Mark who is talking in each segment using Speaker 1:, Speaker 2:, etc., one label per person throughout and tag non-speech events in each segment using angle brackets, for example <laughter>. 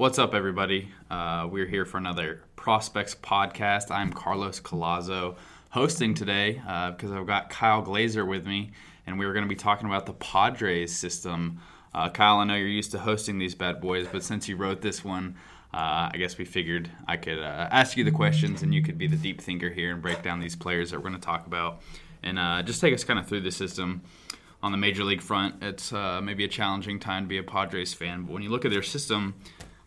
Speaker 1: What's up, everybody? Uh, we're here for another Prospects podcast. I'm Carlos Collazo, hosting today uh, because I've got Kyle Glaser with me, and we are going to be talking about the Padres system. Uh, Kyle, I know you're used to hosting these bad boys, but since you wrote this one, uh, I guess we figured I could uh, ask you the questions and you could be the deep thinker here and break down these players that we're going to talk about and uh, just take us kind of through the system. On the major league front, it's uh, maybe a challenging time to be a Padres fan, but when you look at their system,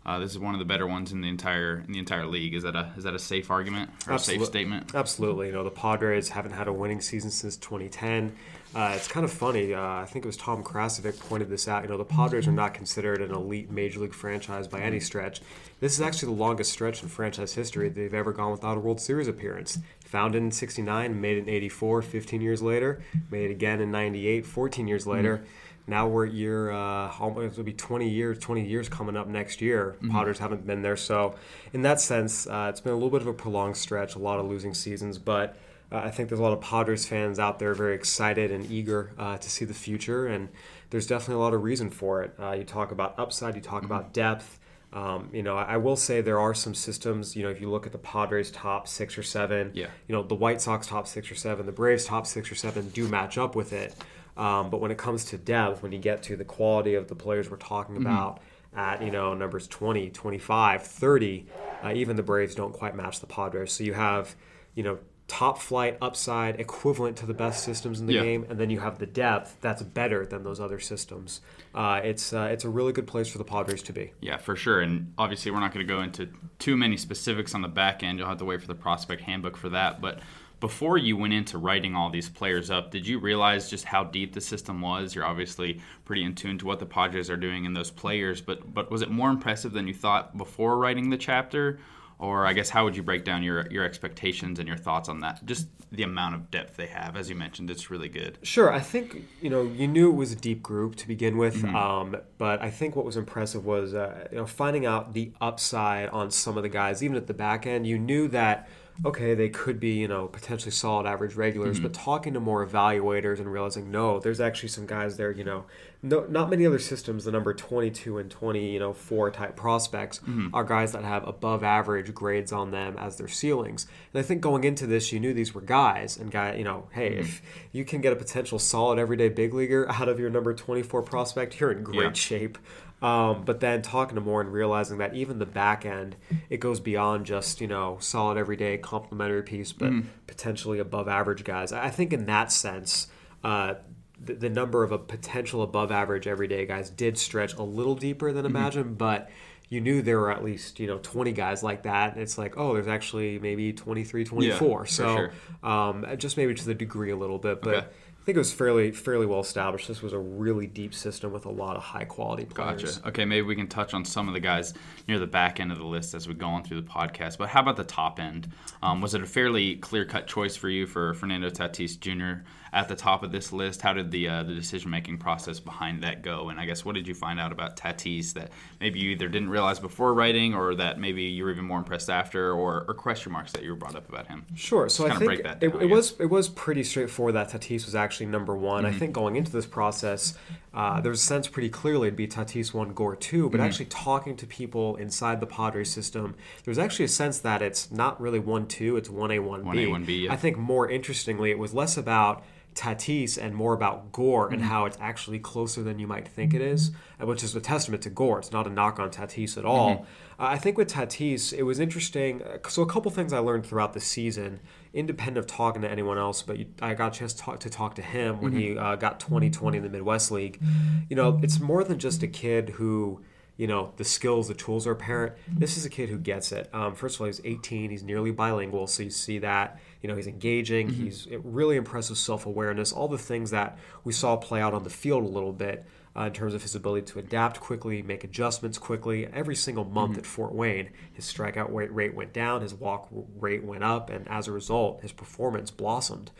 Speaker 1: uh, this is one of the better ones in the entire in the entire league. Is that a is that a safe argument or a safe statement?
Speaker 2: Absolutely. You know, the Padres haven't had a winning season since 2010. Uh, it's kind of funny. Uh, I think it was Tom Krasovic pointed this out. You know, the Padres are not considered an elite major league franchise by any stretch. This is actually the longest stretch in franchise history they've ever gone without a World Series appearance. Founded in 69, made it in 84, 15 years later, made it again in 98, 14 years later. Mm-hmm. Now we're at year, uh, almost it'll be 20 years, 20 years coming up next year. Mm-hmm. Padres haven't been there. So, in that sense, uh, it's been a little bit of a prolonged stretch, a lot of losing seasons, but uh, I think there's a lot of Padres fans out there very excited and eager uh, to see the future, and there's definitely a lot of reason for it. Uh, you talk about upside, you talk mm-hmm. about depth. Um, you know, I, I, will say there are some systems. You know, if you look at the Padres top six or seven,
Speaker 1: yeah.
Speaker 2: you know, the White Sox top six or seven, the Braves top six or seven do match up with it. Um, but when it comes to depth, when you get to the quality of the players we're talking mm-hmm. about at, you know, numbers 20, 25, 30, uh, even the Braves don't quite match the Padres. So you have, you know, top flight upside equivalent to the best systems in the yeah. game, and then you have the depth that's better than those other systems. Uh, it's uh, it's a really good place for the Padres to be.
Speaker 1: Yeah, for sure. And obviously, we're not going to go into too many specifics on the back end. You'll have to wait for the prospect handbook for that. But before you went into writing all these players up, did you realize just how deep the system was? You're obviously pretty in tune to what the Padres are doing in those players, but but was it more impressive than you thought before writing the chapter? or I guess how would you break down your your expectations and your thoughts on that? Just the amount of depth they have, as you mentioned, it's really good.
Speaker 2: Sure, I think you know you knew it was a deep group to begin with, mm-hmm. um, but I think what was impressive was uh, you know finding out the upside on some of the guys, even at the back end. You knew that okay, they could be, you know, potentially solid average regulars, mm-hmm. but talking to more evaluators and realizing, no, there's actually some guys there, you know, no, not many other systems, the number 22 and 20, you know, four type prospects mm-hmm. are guys that have above average grades on them as their ceilings. And I think going into this, you knew these were guys and guy, you know, hey, mm-hmm. if you can get a potential solid everyday big leaguer out of your number 24 prospect, you're in great yeah. shape. Um, but then talking to more and realizing that even the back end, it goes beyond just you know solid everyday complementary piece, but mm. potentially above average guys. I think in that sense, uh, the, the, number of a potential above average everyday guys did stretch a little deeper than mm-hmm. imagined, but you knew there were at least you know 20 guys like that and it's like oh there's actually maybe 23 24 yeah, so sure. um, just maybe to the degree a little bit but okay. I think it was fairly fairly well established. This was a really deep system with a lot of high quality players.
Speaker 1: Gotcha. Okay, maybe we can touch on some of the guys near the back end of the list as we go on through the podcast. But how about the top end? Um, was it a fairly clear cut choice for you for Fernando Tatis Jr at the top of this list. How did the uh, the decision making process behind that go? And I guess what did you find out about Tatis that maybe you either didn't realize before writing, or that maybe you were even more impressed after, or, or question marks that you were brought up about him?
Speaker 2: Sure. So Just I think down, it, I was it was pretty straightforward that Tatis was actually number one. Mm-hmm. I think going into this process, uh, there was a sense pretty clearly it'd be Tatis one, Gore two, but mm-hmm. actually talking to people inside the Padres system, there's actually a sense that it's not really one two, it's one A one B. One B. I think more interestingly, it was less about Tatis and more about Gore and mm-hmm. how it's actually closer than you might think it is, which is a testament to Gore. It's not a knock on Tatis at all. Mm-hmm. Uh, I think with Tatis, it was interesting. Uh, so, a couple things I learned throughout the season, independent of talking to anyone else, but you, I got a chance to talk to, talk to him when mm-hmm. he uh, got 2020 in the Midwest League. You know, it's more than just a kid who you know the skills the tools are apparent this is a kid who gets it um, first of all he's 18 he's nearly bilingual so you see that you know he's engaging mm-hmm. he's really impressive self-awareness all the things that we saw play out on the field a little bit uh, in terms of his ability to adapt quickly make adjustments quickly every single month mm-hmm. at fort wayne his strikeout rate went down his walk rate went up and as a result his performance blossomed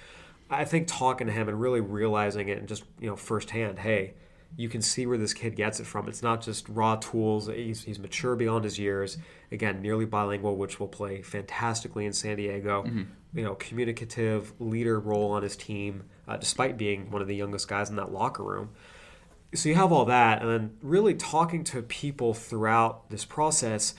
Speaker 2: i think talking to him and really realizing it and just you know firsthand hey you can see where this kid gets it from. It's not just raw tools. He's, he's mature beyond his years. Again, nearly bilingual, which will play fantastically in San Diego. Mm-hmm. You know, communicative leader role on his team, uh, despite being one of the youngest guys in that locker room. so you have all that, and then really talking to people throughout this process,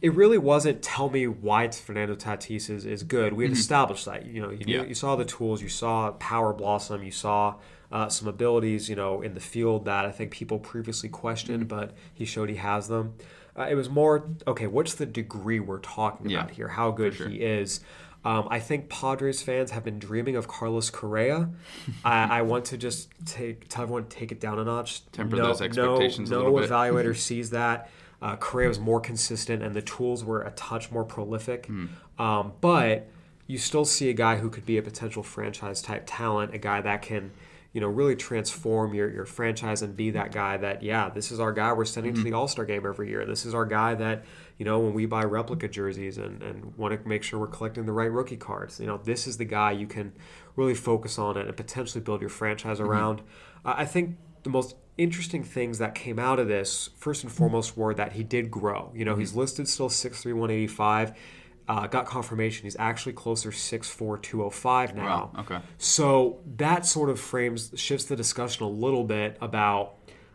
Speaker 2: it really wasn't tell me why Fernando Tatis is, is good. We had mm-hmm. established that. You know, you, yeah. you saw the tools, you saw power blossom, you saw uh, some abilities, you know, in the field that I think people previously questioned, mm-hmm. but he showed he has them. Uh, it was more okay. What's the degree we're talking yeah, about here? How good sure. he is. Um, I think Padres fans have been dreaming of Carlos Correa. <laughs> I, I, want to just take tell everyone to take it down a notch.
Speaker 1: Temper no, those expectations
Speaker 2: no,
Speaker 1: a little
Speaker 2: no evaluator <laughs> sees that. Uh, Correa was more consistent, and the tools were a touch more prolific. Mm. Um, but you still see a guy who could be a potential franchise type talent, a guy that can you know, really transform your, your franchise and be that guy that, yeah, this is our guy we're sending mm-hmm. to the All Star game every year. This is our guy that, you know, when we buy replica jerseys and, and want to make sure we're collecting the right rookie cards, you know, this is the guy you can really focus on it and potentially build your franchise mm-hmm. around. Uh, I think the most interesting things that came out of this, first and foremost, were that he did grow. You know, mm-hmm. he's listed still 6'3, 185 uh, got confirmation he's actually closer 6'4", 205 now.
Speaker 1: Wow. Okay.
Speaker 2: So that sort of frames shifts the discussion a little bit about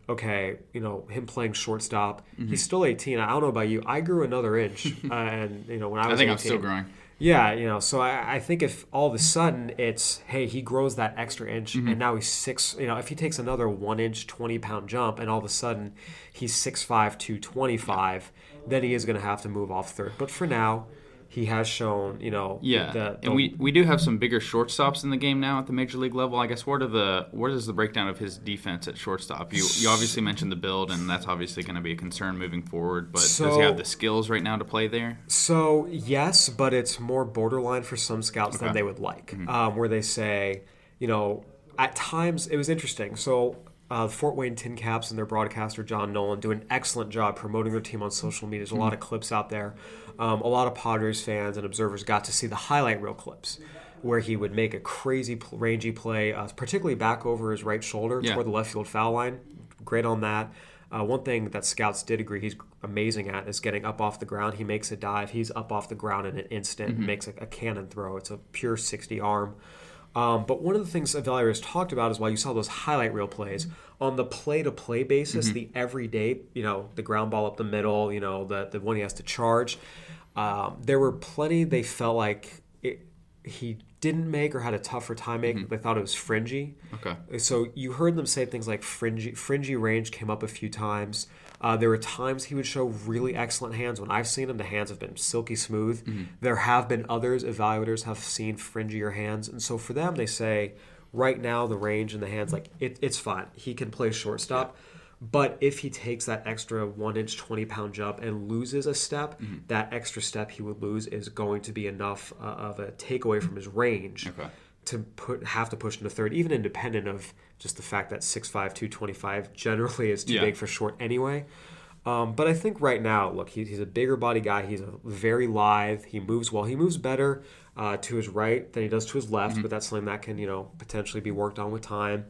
Speaker 2: okay, you know, him playing shortstop. Mm-hmm. He's still 18. I don't know about you. I grew another inch, <laughs> uh, and you know when I was.
Speaker 1: I think
Speaker 2: 18,
Speaker 1: I'm still growing.
Speaker 2: Yeah, you know, so I, I, think if all of a sudden it's hey he grows that extra inch mm-hmm. and now he's six, you know, if he takes another one inch, twenty pound jump and all of a sudden he's six five to twenty five, then he is going to have to move off third. But for now, he has shown, you know.
Speaker 1: Yeah, the, and we, we do have some bigger shortstops in the game now at the major league level. I guess what are the what is the breakdown of his defense at shortstop? You you obviously mentioned the build, and that's obviously going to be a concern moving forward. But so, does he have the skills right now to play there?
Speaker 2: So yes, but it's more borderline for some scouts okay. than they would like, mm-hmm. um, where they say, you know, at times it was interesting. So uh, Fort Wayne Tin Caps and their broadcaster John Nolan do an excellent job promoting their team on social media. There's a lot of clips out there um, a lot of Padres fans and observers got to see the highlight reel clips where he would make a crazy rangy play, uh, particularly back over his right shoulder yeah. toward the left field foul line. Great on that. Uh, one thing that scouts did agree he's amazing at is getting up off the ground. He makes a dive. He's up off the ground in an instant mm-hmm. and makes a, a, cannon throw. It's a pure 60 arm. Um, but one of the things evaluators talked about is while you saw those highlight reel plays, on the play to play basis, mm-hmm. the everyday, you know, the ground ball up the middle, you know, the, the one he has to charge, um, there were plenty they felt like it, he didn't make or had a tougher time making. Mm-hmm. They thought it was fringy.
Speaker 1: Okay.
Speaker 2: So you heard them say things like fringy, fringy range came up a few times. Uh, there were times he would show really excellent hands. When I've seen him, the hands have been silky smooth. Mm-hmm. There have been others, evaluators have seen fringier hands. And so for them, they say, right now, the range and the hands, like, it, it's fine. He can play shortstop. Yeah but if he takes that extra one inch, 20 pound jump and loses a step, mm-hmm. that extra step he would lose is going to be enough uh, of a takeaway from his range okay. to put have to push into third, even independent of just the fact that 6'5, 225 <laughs> generally is too yeah. big for short anyway. Um, but I think right now, look, he, he's a bigger body guy. He's a very lithe. He moves well. He moves better uh, to his right than he does to his left, mm-hmm. but that's something that can, you know, potentially be worked on with time.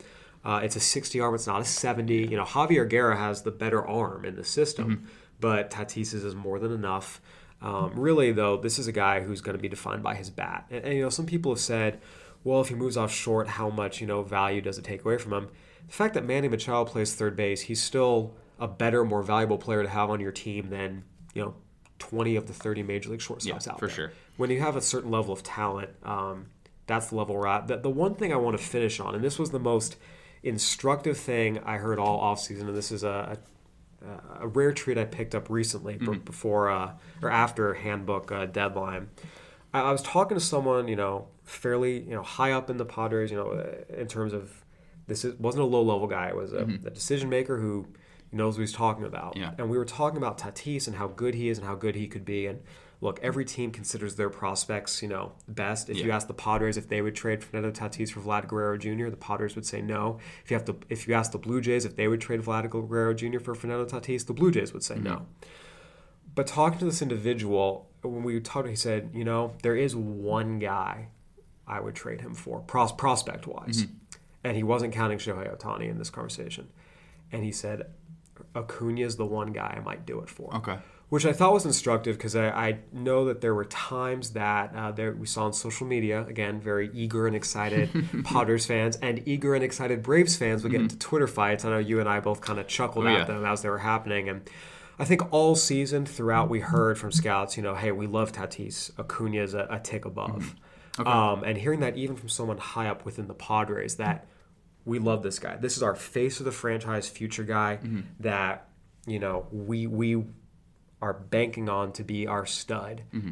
Speaker 2: Uh, it's a 60 arm. It's not a 70. You know, Javier Guerra has the better arm in the system, mm-hmm. but Tatis's is more than enough. Um, really, though, this is a guy who's going to be defined by his bat. And, and, you know, some people have said, well, if he moves off short, how much you know value does it take away from him? The fact that Manny Machado plays third base, he's still a better, more valuable player to have on your team than you know 20 of the 30 major league shortstops
Speaker 1: yeah,
Speaker 2: out
Speaker 1: for
Speaker 2: there.
Speaker 1: sure.
Speaker 2: When you have a certain level of talent, um, that's the level we're at. The, the one thing I want to finish on, and this was the most instructive thing I heard all offseason, and this is a, a, a rare treat I picked up recently mm-hmm. before uh, or after handbook uh, deadline. I, I, was talking to someone, you know, fairly you know high up in the Padres, you know, uh, in terms of this is, wasn't a low level guy. It was a, mm-hmm. a decision maker who knows what he's talking about.
Speaker 1: Yeah.
Speaker 2: And we were talking about Tatis and how good he is and how good he could be. And look, every team considers their prospects, you know, best. If yeah. you ask the Padres if they would trade Fernando Tatis for Vlad Guerrero Jr., the Padres would say no. If you have to, if you ask the Blue Jays if they would trade Vlad Guerrero Jr. for Fernando Tatis, the Blue Jays would say mm-hmm. no. But talking to this individual, when we talked, he said, you know, there is one guy I would trade him for, pros- prospect wise. Mm-hmm. And he wasn't counting Shohei Ohtani in this conversation. And he said, Acuna is the one guy I might do it for.
Speaker 1: Okay
Speaker 2: which I thought was instructive because I, I, know that there were times that uh, there we saw on social media again very eager and excited <laughs> Padres fans and eager and excited Braves fans would get mm-hmm. into Twitter fights. I know you and I both kind of chuckled oh, at yeah. them as they were happening, and I think all season throughout we heard from scouts, you know, hey, we love Tatis. Acuna is a, a tick above, mm-hmm. okay. um, and hearing that even from someone high up within the Padres that we love this guy. This is our face of the franchise, future guy mm-hmm. that you know we we are banking on to be our stud. Mm-hmm.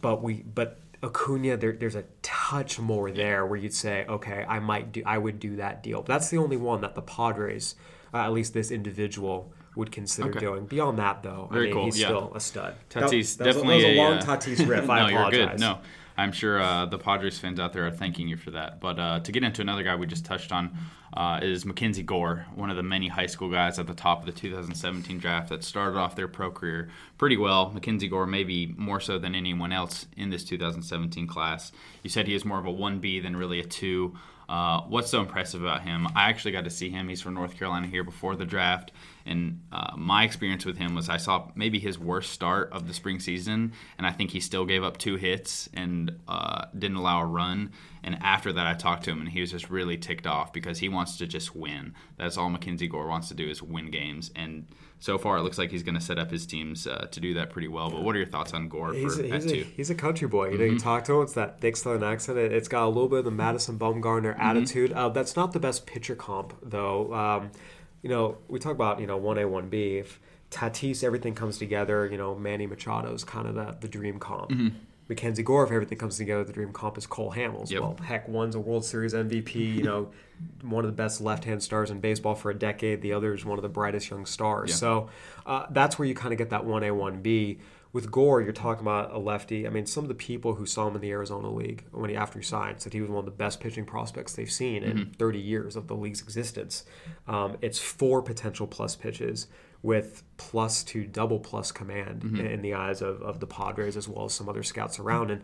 Speaker 2: But we but Acuna, there, there's a touch more there where you'd say, okay, I might do, I would do that deal. But that's the only one that the Padres, uh, at least this individual, would consider okay. doing. Beyond that, though,
Speaker 1: Very
Speaker 2: I mean,
Speaker 1: cool.
Speaker 2: he's
Speaker 1: yeah.
Speaker 2: still a stud.
Speaker 1: Tatis
Speaker 2: that,
Speaker 1: that definitely
Speaker 2: was, that was a,
Speaker 1: a
Speaker 2: long
Speaker 1: uh,
Speaker 2: Tatis riff. <laughs> I
Speaker 1: no,
Speaker 2: apologize.
Speaker 1: you're good. No, I'm sure uh, the Padres fans out there are thanking you for that. But uh, to get into another guy we just touched on uh, is Mackenzie Gore, one of the many high school guys at the top of the 2017 draft that started off their pro career pretty well. Mackenzie Gore, maybe more so than anyone else in this 2017 class. You said he is more of a 1B than really a 2. Uh, what's so impressive about him? I actually got to see him. He's from North Carolina here before the draft. And uh, my experience with him was I saw maybe his worst start of the spring season, and I think he still gave up two hits and uh, didn't allow a run. And after that, I talked to him, and he was just really ticked off because he wants to just win. That's all Mackenzie Gore wants to do is win games. And so far, it looks like he's going to set up his teams uh, to do that pretty well. But what are your thoughts on Gore
Speaker 2: he's
Speaker 1: for
Speaker 2: a, he's
Speaker 1: a,
Speaker 2: two? He's a country boy. You know, mm-hmm. you talk to him, it's that thick Southern accent. It, has got a little bit of the Madison Bumgarner mm-hmm. attitude. Uh, that's not the best pitcher comp, though. Um, you know, we talk about you know one A one B. If Tatis, everything comes together. You know, Manny Machado is kind of the, the dream comp. Mm-hmm. Mackenzie Gore, if everything comes together, the dream comp is Cole Hamels. Yep. Well, heck, one's a World Series MVP. You know, <laughs> one of the best left-hand stars in baseball for a decade. The other is one of the brightest young stars. Yeah. So uh, that's where you kind of get that one A one B. With Gore, you're talking about a lefty. I mean, some of the people who saw him in the Arizona League when he after he signed said he was one of the best pitching prospects they've seen in mm-hmm. 30 years of the league's existence. Um, it's four potential plus pitches with plus to double plus command mm-hmm. in, in, the eyes of, of the Padres as well as some other scouts around. And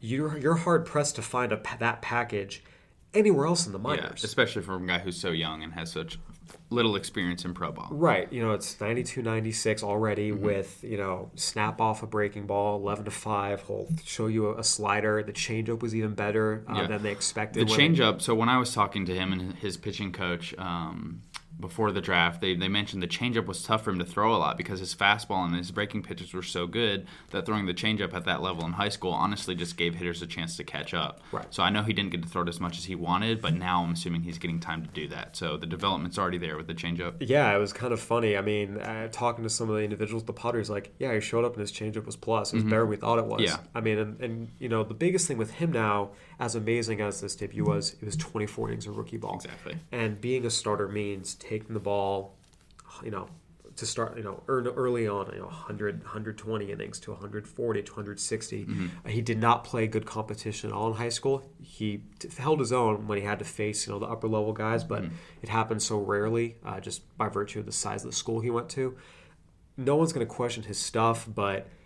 Speaker 2: you're you're hard pressed to find a that package anywhere else in the minors.
Speaker 1: Yeah, especially from a guy who's so young and has such little experience in pro ball.
Speaker 2: Right. You know, it's 92 96 already mm-hmm. with, you know, snap off a breaking ball, 11 to 5. He'll show you a, slider. The changeup was even better uh, yeah. than they expected.
Speaker 1: The changeup, so when I was talking to him and his pitching coach, um, before the draft, they, they mentioned the changeup was tough for him to throw a lot because his fastball and his breaking pitches were so good that throwing the changeup at that level in high school honestly just gave hitters a chance to catch up.
Speaker 2: Right.
Speaker 1: So I know he didn't get to throw it as much as he wanted, but now I'm assuming he's getting time to do that. So the development's already there with the changeup.
Speaker 2: Yeah, it was kind of funny. I mean, uh, talking to some of the individuals, the Padres, like, yeah, he showed up and his changeup was plus. It was mm-hmm. better than we thought it was.
Speaker 1: Yeah.
Speaker 2: I mean, and, and you know, the biggest thing with him now as amazing as this debut was, it was 24 innings of rookie ball.
Speaker 1: Exactly.
Speaker 2: And being a starter means taking the ball, you know, to start, you know, early on, you know, 100, 120 innings to 140 to 160. Mm-hmm. He did not play good competition at all in high school. He t- held his own when he had to face, you know, the upper level guys, but mm-hmm. it happened so rarely, uh, just by virtue of the size of the school he went to. No one's going to question his stuff, but –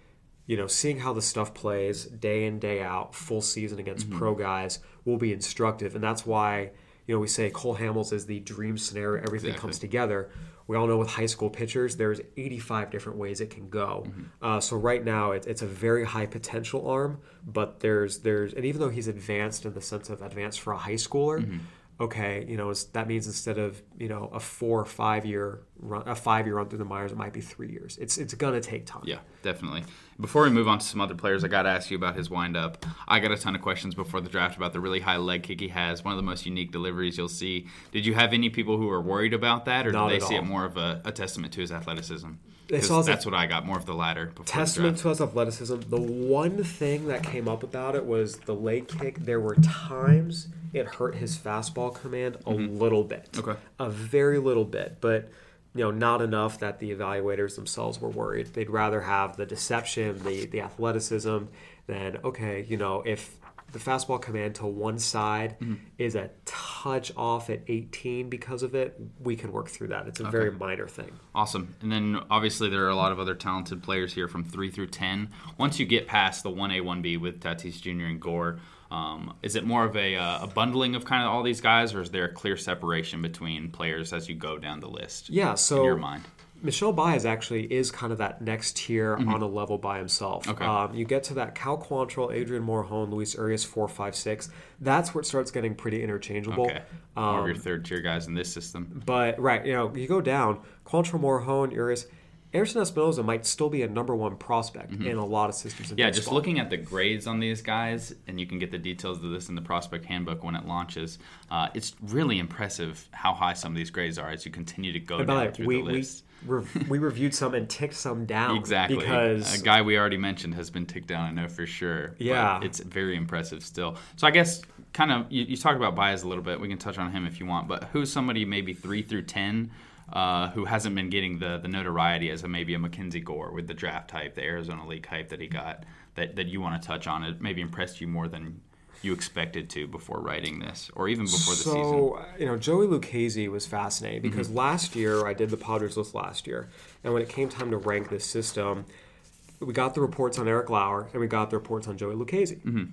Speaker 2: you know, seeing how the stuff plays day in, day out, full season against mm-hmm. pro guys will be instructive. And that's why, you know, we say Cole Hamels is the dream scenario, everything exactly. comes together. We all know with high school pitchers, there's 85 different ways it can go. Mm-hmm. Uh, so right now, it, it's a very high potential arm, but there's there's and even though he's advanced in the sense of advanced for a high schooler, mm-hmm okay, you know, that means instead of you know a four or five year run, a five year run through the minors, it might be three years. It's it's gonna take time.
Speaker 1: Yeah, definitely. Before we move on to some other players, I got to ask you about his windup. I got a ton of questions before the draft about the really high leg kick he has. One of the most unique deliveries you'll see. Did you have any people who were worried about that, or Not did they see all. it more of a, a, testament to his athleticism? That's what I got more of the latter.
Speaker 2: Testament
Speaker 1: the
Speaker 2: to his athleticism. The one thing that came up about it was the leg kick. There were times it hurt his fastball command a mm-hmm. little bit.
Speaker 1: Okay.
Speaker 2: A very little bit, but you know, not enough that the evaluators themselves were worried. They'd rather have the deception, the the athleticism, than okay, you know, if the fastball command to one side mm-hmm. is a touch off at 18 because of it, we can work through that. It's a okay. very minor thing.
Speaker 1: Awesome. And then obviously there are a lot of other talented players here from 3 through 10. Once you get past the 1A, 1B with Tatis Jr. and Gore, um, is it more of a, uh, a, bundling of kind of all these guys, or is there a clear separation between players as you go down the list?
Speaker 2: Yeah. So
Speaker 1: in your mind,
Speaker 2: Michel Baez actually is kind of that next tier mm-hmm. on a level by himself.
Speaker 1: Okay.
Speaker 2: Um, you get to that Cal Quantrill, Adrian Morejon, Luis Urias, four, five, six. That's where it starts getting pretty interchangeable.
Speaker 1: Okay. More um, of your third tier guys in this system.
Speaker 2: But right, you know, you go down Quantrill, Morejon, Urias. Anderson Espinoza might still be a number one prospect mm-hmm. in a lot of systems.
Speaker 1: yeah, baseball. just looking at the grades on these guys, and you can get the details of this in the prospect handbook when it launches. Uh, it's really impressive how high some of these grades are as you continue to go down through we, the list.
Speaker 2: We, re- we reviewed some and ticked some down.
Speaker 1: Exactly.
Speaker 2: Because
Speaker 1: a guy we already mentioned has been ticked down, I know for sure.
Speaker 2: Yeah.
Speaker 1: it's very impressive still. So I guess kind of you, you talked about Baez a little bit. We can touch on him if you want, but who's somebody maybe three through ten uh, who hasn't been getting the, the notoriety as a, maybe a Mackenzie Gore with the draft type, the Arizona League hype that he got, that, that you want to touch on? It maybe impressed you more than you expected to before writing this, or even before the
Speaker 2: so,
Speaker 1: season?
Speaker 2: So, you know, Joey Lucchesi was fascinating mm-hmm. because mm-hmm. last year I did the Padres list last year, and when it came time to rank this system, we got the reports on Eric Lauer and we got the reports on Joey Lucchesi. Mm-hmm.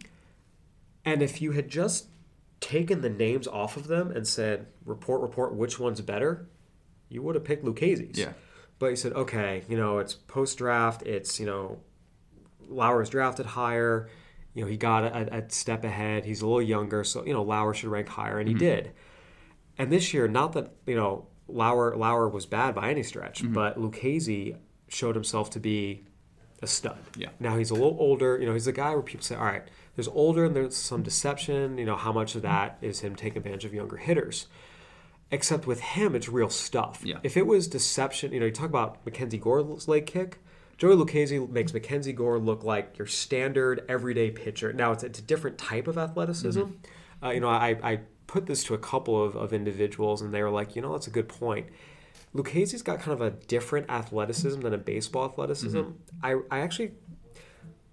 Speaker 2: And if you had just taken the names off of them and said, report, report, which one's better, you would have picked Lucchesi's.
Speaker 1: Yeah.
Speaker 2: But you said, okay, you know, it's post draft. It's you know, Lauer's drafted higher. You know, he got a, a, step ahead. He's a little younger, so you know, Lauer should rank higher, and he mm-hmm. did. And this year, not that you know, Lauer Lauer was bad by any stretch, mm-hmm. but Lucchesi showed himself to be a stud.
Speaker 1: Yeah.
Speaker 2: Now he's a little older. You know, he's a guy where people say, all right, there's older and there's some deception. You know, how much of that is him taking advantage of younger hitters? Except with him, it's real stuff.
Speaker 1: Yeah.
Speaker 2: If it was deception, you know, you talk about Mackenzie Gore's leg kick. Joey Lucchesi makes Mackenzie Gore look like your standard everyday pitcher. Now it's, it's a different type of athleticism. Mm-hmm. Uh, you know, I, I put this to a couple of, of individuals, and they were like, you know, that's a good point. Lucchesi's got kind of a different athleticism than a baseball athleticism. Mm-hmm. I, I actually,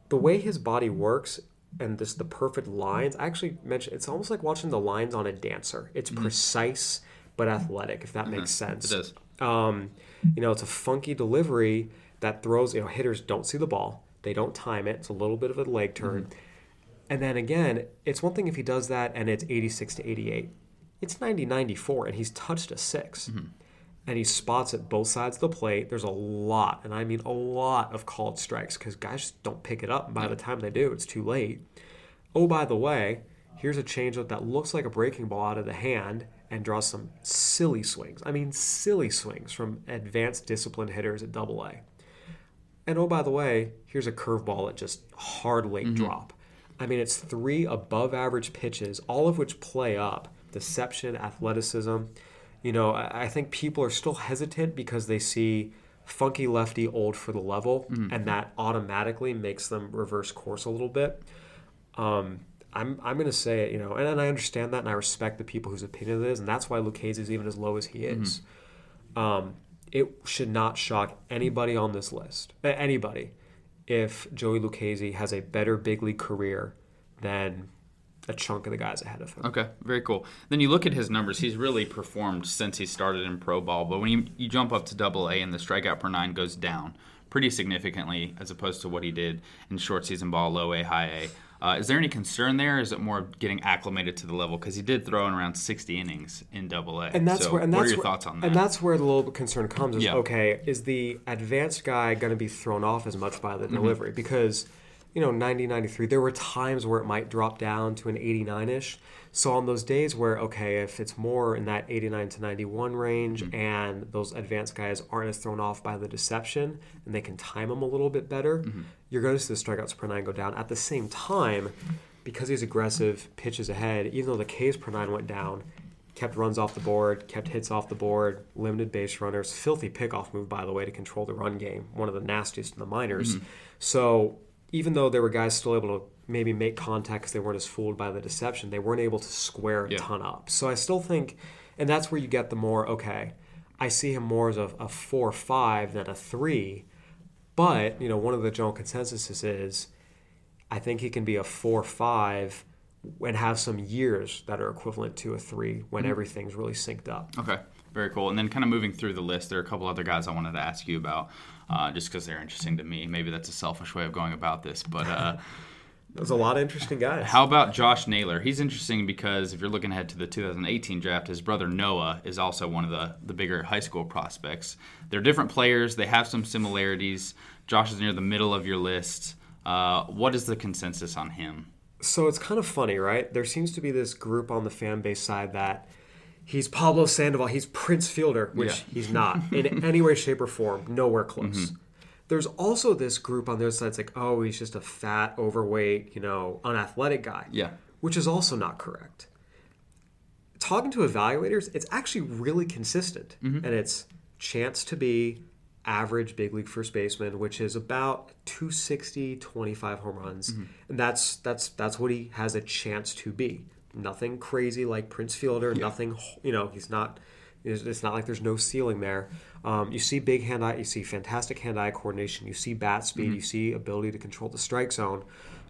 Speaker 2: the way his body works and this the perfect lines, I actually mentioned it's almost like watching the lines on a dancer. It's mm-hmm. precise but athletic, if that mm-hmm. makes sense.
Speaker 1: It does.
Speaker 2: Um, you know, it's a funky delivery that throws, you know, hitters don't see the ball. They don't time it. It's a little bit of a leg turn. Mm-hmm. And then again, it's one thing if he does that and it's 86 to 88. It's 90 94 and he's touched a 6 mm-hmm. And he spots at both sides of the plate. There's a lot, and I mean a lot of called strikes because guys just don't pick it up. And by the time they do, it's too late. Oh, by the way, here's a changeup that looks like a breaking ball out of the hand and draws some silly swings. I mean, silly swings from advanced disciplined hitters at Double A. And oh, by the way, here's a curveball at just hard late mm-hmm. drop. I mean, it's three above average pitches, all of which play up deception, athleticism. You know, I think people are still hesitant because they see funky lefty old for the level, mm-hmm. and that automatically makes them reverse course a little bit. Um, I'm I'm gonna say it, you know, and, and, I understand that, and I respect the people whose opinion it is, and that's why Lucchesi is even as low as he is. Mm-hmm. Um, it should not shock anybody on this list, anybody, if Joey Lucchesi has a better big league career than a chunk of the guys ahead of him.
Speaker 1: Okay, very cool. Then you look at his numbers; he's really performed since he started in pro ball. But when you, you jump up to Double A and the strikeout per nine goes down pretty significantly as opposed to what he did in short season ball, low A, high A. Uh, is there any concern there? is it more getting acclimated to the level? Because he did throw in around 60 innings in Double A.
Speaker 2: And that's
Speaker 1: so
Speaker 2: where. And
Speaker 1: what
Speaker 2: that's
Speaker 1: are your
Speaker 2: where,
Speaker 1: thoughts on that?
Speaker 2: And that's where the little bit concern comes. Is yeah. okay, is the advanced guy going to be thrown off as much by the mm-hmm. delivery? Because you know, 90, 93, there were times where it might drop down to an 89 ish. So on those days where, okay, if it's more in that 89 to 91 range mm-hmm. and those advanced guys aren't as thrown off by the deception and they can time them a little bit better, mm-hmm. you're going to see the strikeouts per nine go down. At the same time, because he's aggressive, pitches ahead, even though the Ks per nine went down, kept runs off the board, kept hits off the board, limited base runners, filthy pickoff move, by the way, to control the run game, one of the nastiest in the minors. Mm-hmm. So even though there were guys still able to maybe make contact because they weren't as fooled by the deception, they weren't able to square a yeah. ton up. So I still think, and that's where you get the more, okay, I see him more as a, a four five than a three. But, you know, one of the general consensuses is I think he can be a four five and have some years that are equivalent to a three when mm-hmm. everything's really synced up.
Speaker 1: Okay, very cool. And then kind of moving through the list, there are a couple other guys I wanted to ask you about, uh, just because they're interesting to me. Maybe that's a selfish way of going about this, but uh, <laughs>
Speaker 2: There's a lot of interesting guys.
Speaker 1: How about Josh Naylor? He's interesting because if you're looking ahead to the 2018 draft, his brother Noah is also one of the, the bigger high school prospects. They're different players, they have some similarities. Josh is near the middle of your list. Uh, what is the consensus on him?
Speaker 2: So it's kind of funny, right? There seems to be this group on the fan base side that he's Pablo Sandoval, he's Prince Fielder, which yeah. he's not <laughs> in any way, shape, or form, nowhere close. Mm-hmm. There's also this group on the other side that's like, oh, he's just a fat, overweight, you know, unathletic guy.
Speaker 1: Yeah.
Speaker 2: Which is also not correct. Talking to evaluators, it's actually really consistent. Mm-hmm. And it's chance to be average big league first baseman, which is about 260, 25 home runs. Mm-hmm. And that's that's that's what he has a chance to be. Nothing crazy like Prince Fielder, yeah. nothing, you know, he's not it's not like there's no ceiling there. Um, you see big hand eye, you see fantastic hand eye coordination, you see bat speed, mm-hmm. you see ability to control the strike zone.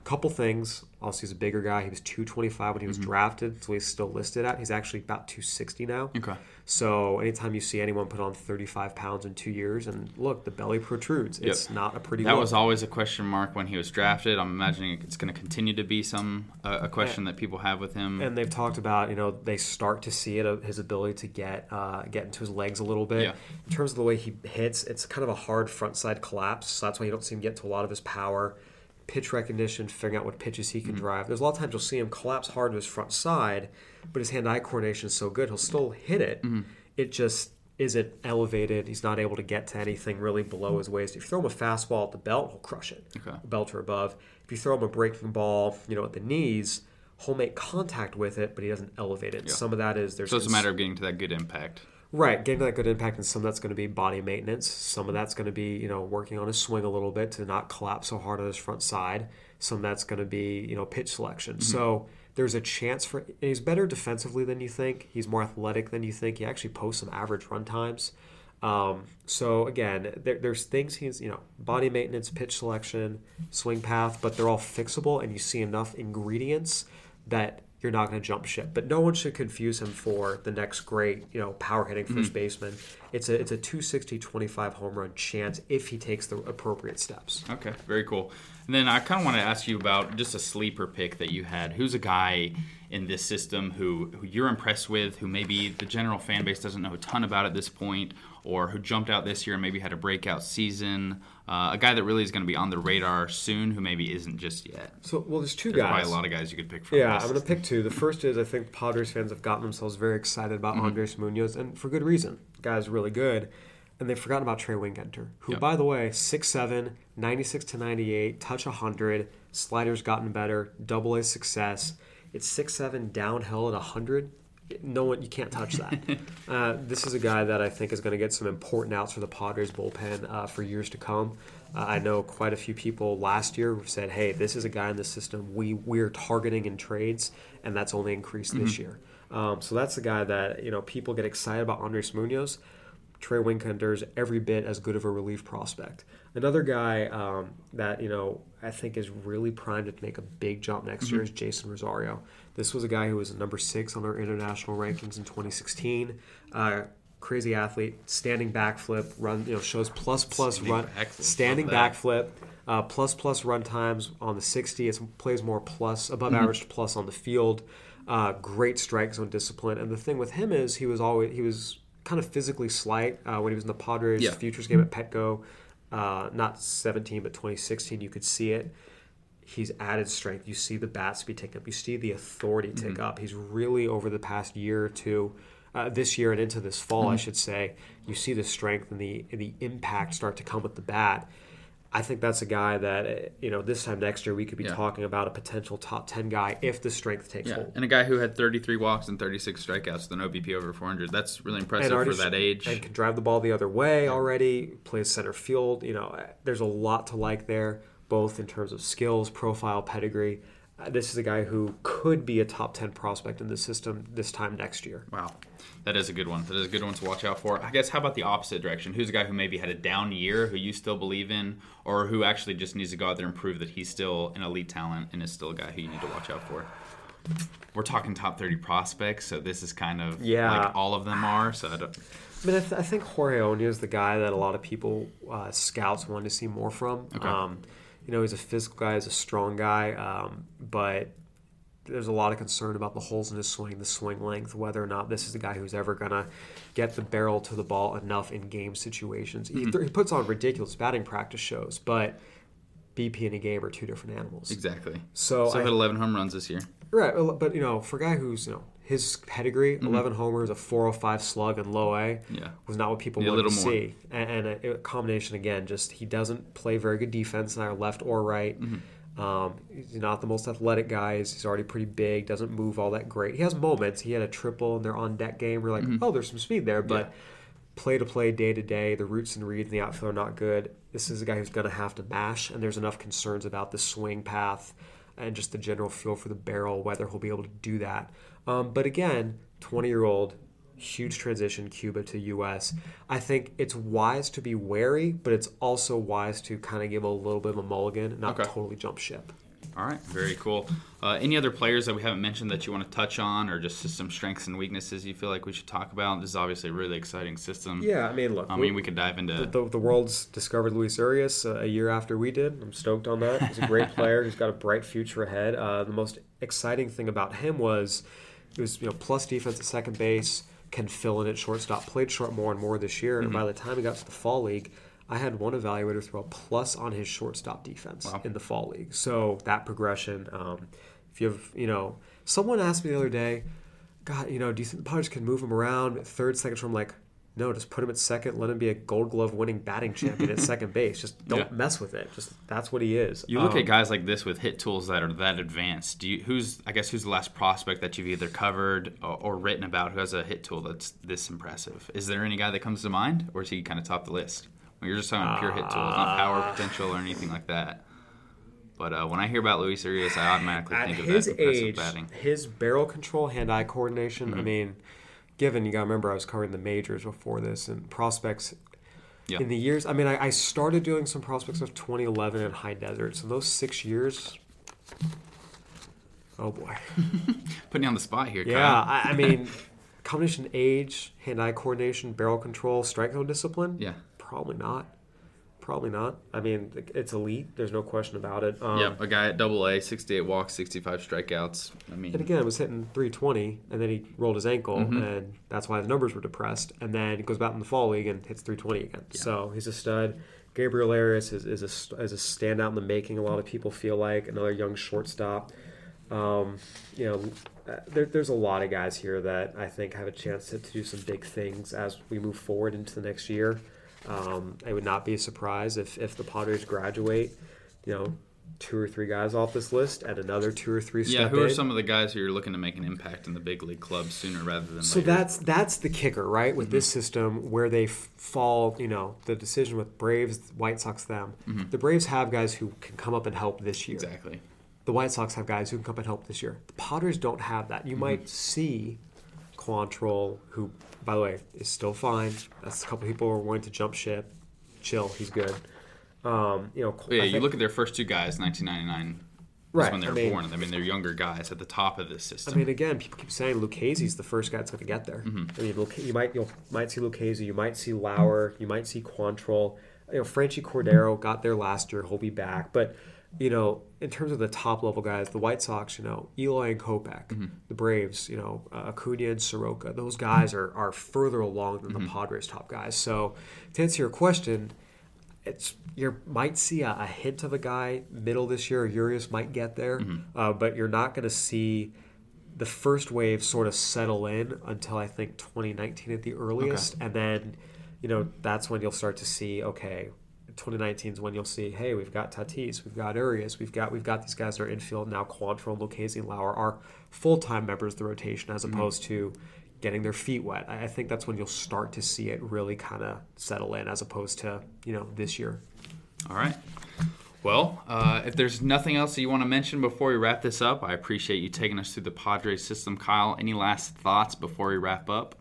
Speaker 2: Couple things. Obviously, he's a bigger guy. He was 225 when he was mm-hmm. drafted, so he's still listed at. He's actually about 260 now.
Speaker 1: Okay.
Speaker 2: So anytime you see anyone put on 35 pounds in two years, and look, the belly protrudes. It's not a pretty.
Speaker 1: That look. was always a question mark when he was drafted. I'm imagining it's going to continue to be some uh, a question that people have with him.
Speaker 2: And they've talked about you know they start to see it uh, his ability to get uh, get into his legs a little bit. Yeah. In terms of the way he hits, it's kind of a hard front side collapse. So that's why you don't see him get to a lot of his power pitch recognition, figuring out what pitches he can mm-hmm. drive. There's a lot of times you'll see him collapse hard to his front side, but his hand-eye coordination is so good, he'll still hit it. Mm-hmm. It just isn't elevated. He's not able to get to anything really below his waist. If you throw him a fastball at the belt, he'll crush it. Okay. Belt or above. If you throw him a breaking ball, you know, at the knees, he'll make contact with it, but he doesn't elevate it. Yeah. Some of that is there's.
Speaker 1: So it's a matter of getting to that good impact.
Speaker 2: Right, getting that good impact, and some of that's going to be body maintenance. Some of that's going to be, you know, working on his swing a little bit to not collapse so hard on his front side. Some of that's going to be, you know, pitch selection. Mm-hmm. So there's a chance for he's better defensively than you think. He's more athletic than you think. He actually posts some average run times. Um, so again, there, there's things he's you know body maintenance, pitch selection, swing path, but they're all fixable, and you see enough ingredients that you're not going to jump ship. But no one should confuse him for the next great, you know, power hitting 1st mm-hmm. baseman. It's a it's a 260 25 home run chance if he takes the appropriate steps.
Speaker 1: Okay, very cool. And then I kind of want to ask you about just a sleeper pick that you had. Who's a guy in this system who, who you're impressed with, who maybe the general fan base doesn't know a ton about at this point, or who jumped out this year and maybe had a breakout season? Uh, a guy that really is going to be on the radar soon, who maybe isn't just yet.
Speaker 2: So, well, there's two
Speaker 1: there's
Speaker 2: guys.
Speaker 1: Probably a lot of guys you could pick from.
Speaker 2: Yeah, I'm going to pick two. The first is I think Padres fans have gotten themselves very excited about mm-hmm. Andres Munoz, and for good reason. The guy's really good. And they've forgotten about Trey Wingenter, who, yep. by the way, 6'7", 96 to 98, touch 100, sliders gotten better, double A success. It's 6'7", downhill at 100 no one you can't touch that. <laughs> uh, this is a guy that I think is going to get some important outs for the Padres bullpen uh, for years to come. Uh, I know quite a few people last year said, "Hey, this is a guy in the system we we're targeting in trades, and that's only increased mm-hmm. this year." Um, so that's the guy that you know people get excited about Andres Munoz. Trey is every bit as good of a relief prospect. Another guy um, that you know I think is really primed to make a big jump next mm-hmm. year is Jeisson Rosario. This was a guy who was number six on our international rankings in 2016. Uh, crazy athlete, standing backflip, run you know shows plus plus standing run, backflip. standing backflip. Uh, plus plus run times on the 60. It plays more plus above mm-hmm. average plus on the field. Uh, great strike zone discipline. And the thing with him is he was always he was kind of physically slight uh, when he was in the Padres yeah. futures game at Petco. Uh, not 17, but 2016, you could see it. He's added strength. You see the bat speed take up. You see the authority tick mm-hmm. up. He's really over the past year or two, uh, this year and into this fall, mm-hmm. I should say. You see the strength and the the impact start to come with the bat. I think that's a guy that uh, you know this time next year we could be yeah. talking about a potential top ten guy if the strength takes
Speaker 1: yeah.
Speaker 2: hold.
Speaker 1: And a guy who had 33 walks and 36 strikeouts with an OBP over 400. That's really impressive for that age.
Speaker 2: And can drive the ball the other way yeah. already. Plays center field. You know, uh, there's a lot to like there, both in terms of skills, profile, pedigree. Uh, this is a guy who could be a top 10 prospect in the system this time next year.
Speaker 1: Wow. That is a good one. That is a good one to watch out for. I guess how about the opposite direction? Who's a guy who maybe had a down year who you still believe in, or who actually just needs to go out there and prove that he's still an elite talent and is still a guy who you need to watch out for? We're talking top 30 prospects, so this is kind of yeah. like all of them are. So I, don't...
Speaker 2: I mean, I, th- I think Jorge Oña is the guy that a lot of people, uh, scouts, want to see more from. Okay. Um, You know, he's a physical guy, he's a strong guy, um, but there's a lot of concern about the holes in his swing, the swing length, whether or not this is a guy who's ever going to get the barrel to the ball enough in game situations. Mm-hmm. He, he, puts on ridiculous batting practice shows, but BP and a game are two different animals.
Speaker 1: Exactly. So, so I had 11 home runs this year.
Speaker 2: Right, but you know, for a guy who's you know his pedigree, mm-hmm. 11 homers, a 405 slug, and low A,
Speaker 1: yeah.
Speaker 2: was not what people wanted to more. see. And, and a, a, combination again, just he doesn't play very good defense, either left or right. Mm-hmm um, he's not the most athletic guy. He's already pretty big. Doesn't move all that great. He has moments. He had a triple in their on deck game. We're like, mm-hmm. oh, there's some speed there, but play to play, day to day, the roots and reads in the outfield are not good. This is a guy who's going to have to mash, and there's enough concerns about the swing path and just the general feel for the barrel, whether he'll be able to do that. Um, but again, 20 year old, huge transition Cuba to US. I think it's wise to be wary, but it's also wise to kind of give a little bit of a mulligan, not okay. totally jump ship.
Speaker 1: All right, very cool. Uh, any other players that we haven't mentioned that you want to touch on, or just some strengths and weaknesses you feel like we should talk about? This is obviously a really exciting system.
Speaker 2: Yeah, I mean, look,
Speaker 1: I mean, we could dive into
Speaker 2: the, the, the world's discovered Luis Urias uh, a year after we did. I'm stoked on that. He's a great <laughs> player. He's got a bright future ahead. Uh, the most exciting thing about him was it was you know plus defense at second base can fill in at shortstop. Played short more and more this year, mm-hmm. and by the time he got to the fall league, I had one evaluator throw a plus on his shortstop defense wow. in the fall league. So that progression, um, if you have, you know, someone asked me the other day, God, you know, do you think the Padres can move him around third, second? I'm like, no, just put him at second. Let him be a Gold Glove winning batting champion at <laughs> second base. Just don't yeah. mess with it. Just that's what he is.
Speaker 1: You look um, at guys like this with hit tools that are that advanced. Do you who's I guess who's the last prospect that you've either covered or, or written about who has a hit tool that's this impressive? Is there any guy that comes to mind, or is he kind of top the list? You're just talking pure hit tools, not power uh, potential or anything like that. But uh, when I hear about Luis Urias, I automatically think of his that age, batting.
Speaker 2: His barrel control, hand-eye coordination. Mm-hmm. I mean given you got to remember I was covering the majors before this and prospects yep. in the years. I mean, I, I, started doing some prospects of 2011 in high desert. So those six years. Oh boy, <laughs>
Speaker 1: putting you on the spot here.
Speaker 2: Yeah, I, I, mean, combination age, hand-eye coordination, barrel control, strike zone discipline.
Speaker 1: Yeah,
Speaker 2: probably not. Probably not. I mean, it's elite. There's no question about it. Um,
Speaker 1: yeah, a guy at Double A, 68 walks, 65 strikeouts. I mean,
Speaker 2: and again, was hitting 320, and then he rolled his ankle, mm-hmm. and that's why the numbers were depressed. And then he goes back in the fall league and hits 320 again. Yeah. So he's a stud. Gabriel Arias is, is, a, is a standout in the making. A lot of people feel like another young shortstop. Um, you know, uh, there, there's a lot of guys here that I think have a chance to, to do some big things as we move forward into the next year. Um, I would not be surprised if, if the Padres graduate, you know, two or three guys off this list and another two or three.
Speaker 1: Yeah, who are in. some of the guys who you're looking to make an impact in the big league clubs sooner rather than
Speaker 2: so
Speaker 1: later?
Speaker 2: that's that's the kicker, right? With mm-hmm. this system, where they fall, you know, the decision with Braves, White Sox, them. Mm-hmm. The Braves have guys who can come up and help this year.
Speaker 1: Exactly.
Speaker 2: The White Sox have guys who can come up and help this year. The Padres don't have that. You mm-hmm. might see Quantrill, who, by the way, is still fine. That's a couple people who are willing to jump ship chill. He's good. Um, you know,
Speaker 1: yeah. Think, you look at their first two guys, 1999. Right. when they were I mean, born. I mean, they're younger guys at the top of this system.
Speaker 2: I mean, again, people keep saying Lucchesi's the first guy that's going to get there. Mm-hmm. I mean, you might you might see Lucchese, you might see Lauer, you might see Quantrill. You know, Franchy Cordero got there last year. He'll be back, but you know, in terms of the top level guys, the White Sox, you know, Eloy and Kopech, mm-hmm. the Braves, you know, uh, Acuna and Soroka, those guys are, are further along than mm-hmm. the Padres' top guys. So, to answer your question, it's you might see a, a, hint of a guy middle this year. Urias might get there, mm-hmm. uh, but you're not going to see the first wave sort of settle in until I think 2019 at the earliest, okay. and then you know that's when you'll start to see okay. 2019 is when you'll see, hey, we've got Tatis, we've got Urias, we've got we've got these guys that are infield now. Quantrill, Lucchesi, and Lauer are full time members of the rotation, as mm-hmm. opposed to getting their feet wet. I think that's when you'll start to see it really kind of settle in, as opposed to you know this year.
Speaker 1: All right. Well, uh, if there's nothing else that you want to mention before we wrap this up, I appreciate you taking us through the Padres system. Kyle, any last thoughts before we wrap up?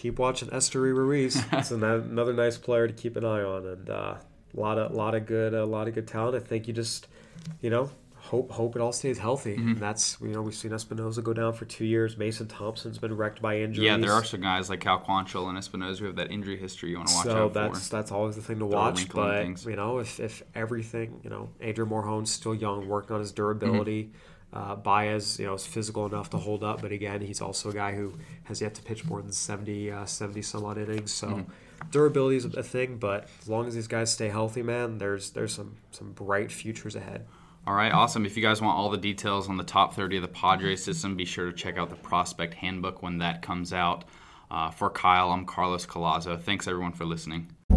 Speaker 2: Keep watching Esteury Ruiz. <laughs> it's another nice player to keep an eye on, and uh, a lot of lot of good a lot of good talent. I think you just, you know, hope hope it all stays healthy. Mm-hmm. that's you know we've seen Espinoza go down for two years. Mason Thompson's been wrecked by injuries.
Speaker 1: Yeah, there are some guys like Cal Quantrill and Espinoza who have that injury history you want to watch
Speaker 2: so
Speaker 1: out
Speaker 2: that's, for. that's always the thing to watch. But things. you know, if, if everything, you know, Adrian Morejon's still young, working on his durability. Mm-hmm. Uh, Baez, you know, is physical enough to hold up, but again, he's also a guy who has yet to pitch more than 70, uh, 70 some odd innings. So mm-hmm. durability is a thing, but as long as these guys stay healthy, man, there's there's some some bright futures ahead.
Speaker 1: All right, awesome. If you guys want all the details on the top 30 of the Padres system, be sure to check out the Prospect Handbook when that comes out. Uh, for Kyle, I'm Carlos Collazo. Thanks everyone for listening.